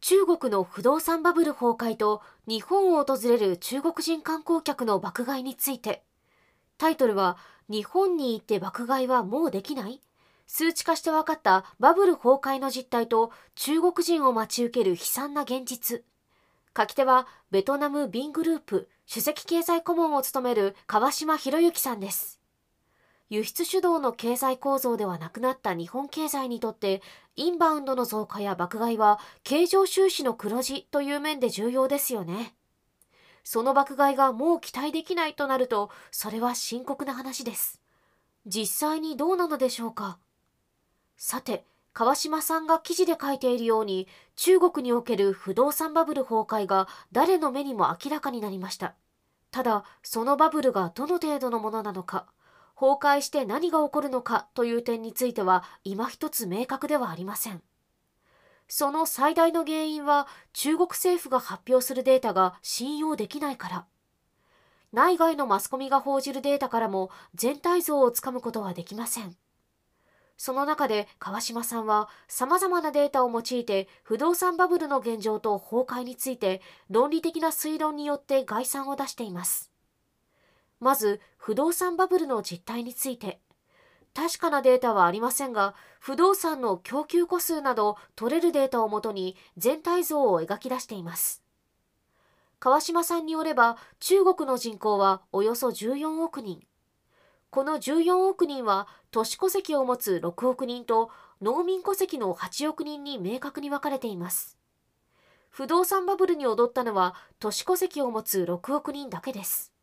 中国の不動産バブル崩壊と日本を訪れる中国人観光客の爆買いについて。タイトルは日本に行って爆買いはもうできない？数値化して分かったバブル崩壊の実態と中国人を待ち受ける悲惨な現実。書き手はベトナムビングループ首席経済顧問を務める川島博之さんです。輸出主導の経済構造ではなくなった日本経済にとってインバウンドの増加や爆買いは経常収支の黒字という面で重要ですよね。その爆買いがもう期待できないとなるとそれは深刻な話です。実際にどうなのでしょうか。さて川島さんが記事で書いているように中国における不動産バブル崩壊が誰の目にも明らかになりました。ただそのバブルがどの程度のものなのか。崩壊して何が起こるのかという点については今一つ明確ではありません。その最大の原因は中国政府が発表するデータが信用できないから。内外のマスコミが報じるデータからも全体像をつかむことはできません。その中で川島さんは様々なデータを用いて不動産バブルの現状と崩壊について論理的な推論によって概算を出しています。まず不動産バブルの実態について。確かなデータはありませんが不動産の供給個数など取れるデータをもとに全体像を描き出しています。川島さんによれば中国の人口はおよそ14億人。この14億人は都市戸籍を持つ6億人と農民戸籍の8億人に明確に分かれています。不動産バブルに踊ったのは都市戸籍を持つ6億人だけです。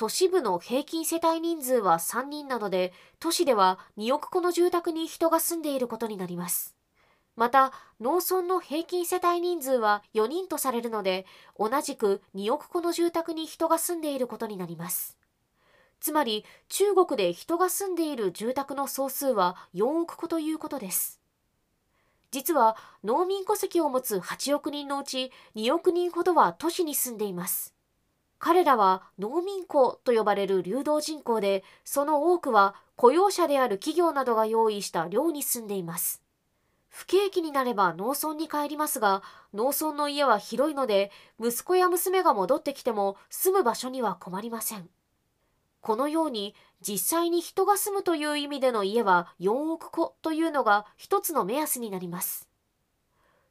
都市部の平均世帯人数は3人なので都市では2億戸の住宅に人が住んでいることになります。また農村の平均世帯人数は4人とされるので同じく2億戸の住宅に人が住んでいることになります。つまり中国で人が住んでいる住宅の総数は4億戸ということです。実は農民戸籍を持つ8億人のうち2億人ほどは都市に住んでいます。彼らは農民工と呼ばれる流動人口でその多くは雇用者である企業などが用意した寮に住んでいます。不景気になれば農村に帰りますが農村の家は広いので息子や娘が戻ってきても住む場所には困りません。このように実際に人が住むという意味での家は4億戸というのが一つの目安になります。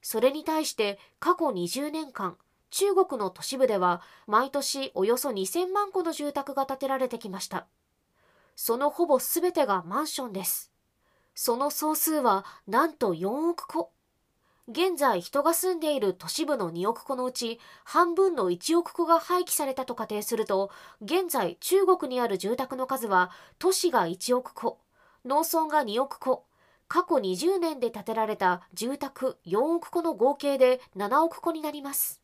それに対して過去20年間中国の都市部では毎年およそ2000万戸の住宅が建てられてきました。そのほぼ全てがマンションです。その総数はなんと4億戸現在人が住んでいる都市部の2億戸のうち半分の1億戸が廃棄されたと仮定すると現在中国にある住宅の数は都市が1億戸農村が2億戸過去20年で建てられた住宅4億戸の合計で7億戸になります。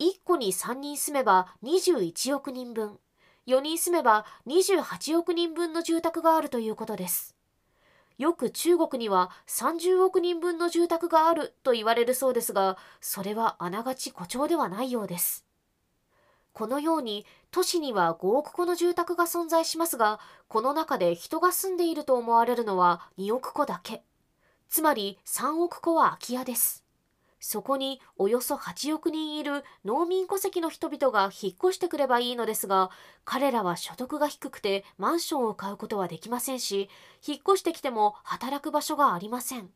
1戸に3人住めば21億人分。4人住めば28億人分の住宅があるということです。よく中国には30億人分の住宅があると言われるそうですがそれはあながち誇張ではないようです。このように都市には5億戸の住宅が存在しますがこの中で人が住んでいると思われるのは2億戸だけ。つまり3億戸は空き家です。そこにおよそ8億人いる農民戸籍の人々が引っ越してくればいいのですが彼らは所得が低くてマンションを買うことはできませんし引っ越してきても働く場所がありません。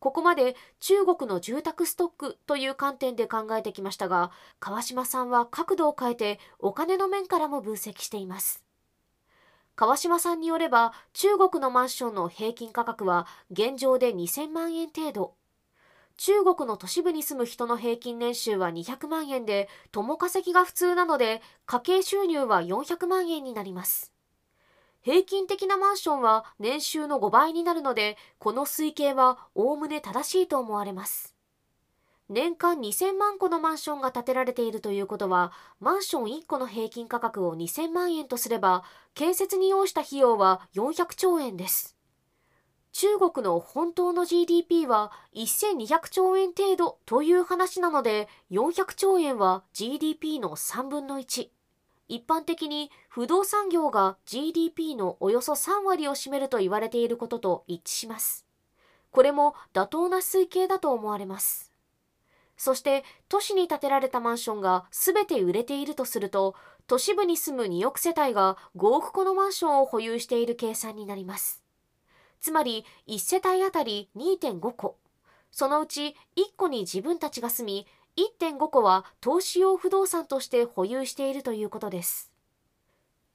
ここまで中国の住宅ストックという観点で考えてきましたが川島さんは角度を変えてお金の面からも分析しています。川島さんによれば中国のマンションの平均価格は現状で2000万円程度。中国の都市部に住む人の平均年収は200万円で、共稼ぎが普通なので、家計収入は400万円になります。平均的なマンションは年収の5倍になるので、この推計はおおむね正しいと思われます。年間2000万個のマンションが建てられているということは、マンション1個の平均価格を2000万円とすれば、建設に要した費用は400兆円です。中国の本当の GDP は1200兆円程度という話なので、400兆円は GDP の3分の1。一般的に不動産業が GDP のおよそ3割を占めると言われていることと一致します。これも妥当な推計だと思われます。そして都市に建てられたマンションが全て売れているとすると、都市部に住む2億世帯が5億個のマンションを保有している計算になります。つまり1世帯あたり2.5個。そのうち1個に自分たちが住み、1.5個は投資用不動産として保有しているということです。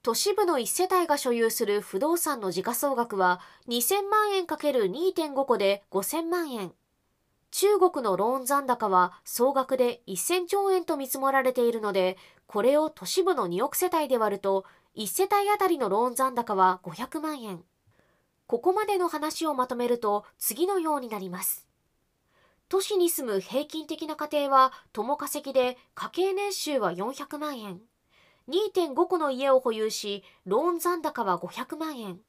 都市部の1世帯が所有する不動産の時価総額は2000万円 ×2.5 個で5000万円。中国のローン残高は総額で1000兆円と見積もられているので、これを都市部の2億世帯で割ると、1世帯あたりのローン残高は500万円。ここまでの話をまとめると次のようになります。都市に住む平均的な家庭は共稼ぎで家計年収は400万円。2.5個の家を保有し、ローン残高は500万円。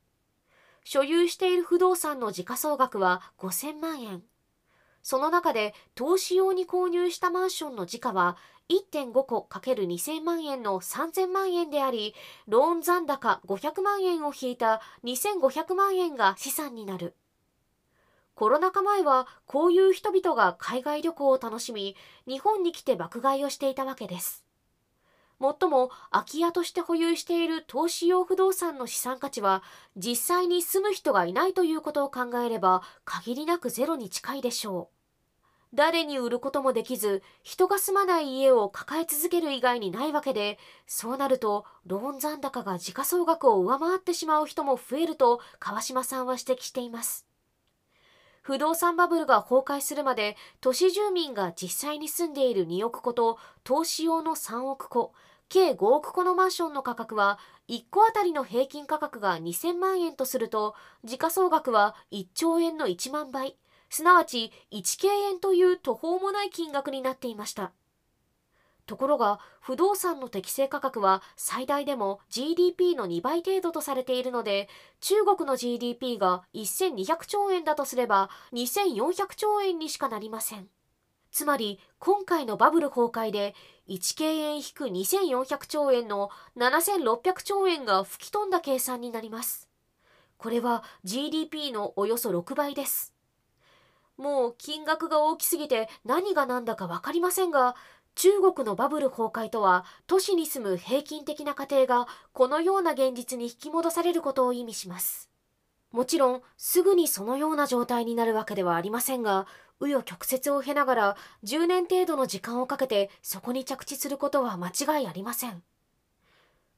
所有している不動産の時価総額は5000万円。その中で投資用に購入したマンションの時価は1.5個 ×2000 万円の3000万円であり、ローン残高500万円を引いた2500万円が資産になる。コロナ禍前はこういう人々が海外旅行を楽しみ、日本に来て爆買いをしていたわけです。もっとも空き家として保有している投資用不動産の資産価値は実際に住む人がいないということを考えれば限りなくゼロに近いでしょう。誰に売ることもできず、人が住まない家を抱え続ける以外にないわけで、そうなると、ローン残高が時価総額を上回ってしまう人も増えると、川島さんは指摘しています。不動産バブルが崩壊するまで、都市住民が実際に住んでいる2億戸と、投資用の3億戸、計5億戸のマンションの価格は、1戸あたりの平均価格が2000万円とすると、時価総額は1兆円の1万倍、すなわち1京円という途方もない金額になっていました。ところが、不動産の適正価格は最大でも GDP の2倍程度とされているので、中国の GDP が1200兆円だとすれば2400兆円にしかなりません。つまり、今回のバブル崩壊で1京円引く2400兆円の7600兆円が吹き飛んだ計算になります。これは GDP のおよそ6倍です。もう金額が大きすぎて何が何だか分かりませんが、中国のバブル崩壊とは都市に住む平均的な家庭がこのような現実に引き戻されることを意味します。もちろんすぐにそのような状態になるわけではありませんが、紆余曲折を経ながら10年程度の時間をかけてそこに着地することは間違いありません。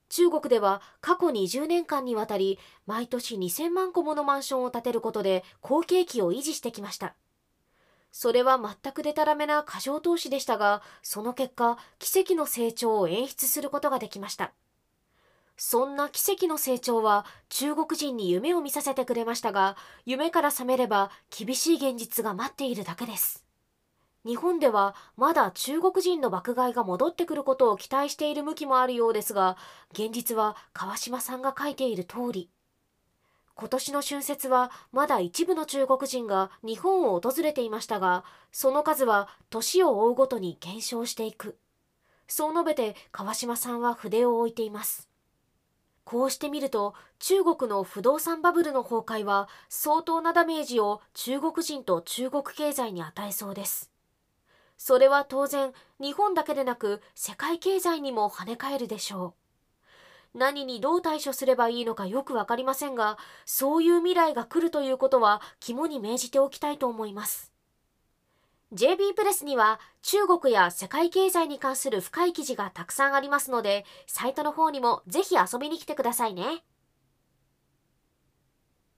中国では過去20年間にわたり毎年2000万個ものマンションを建てることで好景気を維持してきました。それは全くデタラメな過剰投資でしたが、その結果、奇跡の成長を演出することができました。そんな奇跡の成長は中国人に夢を見させてくれましたが、夢から覚めれば厳しい現実が待っているだけです。日本ではまだ中国人の爆買いが戻ってくることを期待している向きもあるようですが、現実は川島さんが書いている通り。今年の春節はまだ一部の中国人が日本を訪れていましたが、その数は年を追うごとに減少していく。そう述べて川島さんは筆を置いています。こうしてみると、中国の不動産バブルの崩壊は相当なダメージを中国人と中国経済に与えそうです。それは当然、日本だけでなく世界経済にも跳ね返るでしょう。何にどう対処すればいいのかよくわかりませんが、そういう未来が来るということは肝に銘じておきたいと思います。JB プレスには中国や世界経済に関する深い記事がたくさんありますので、サイトの方にもぜひ遊びに来てくださいね。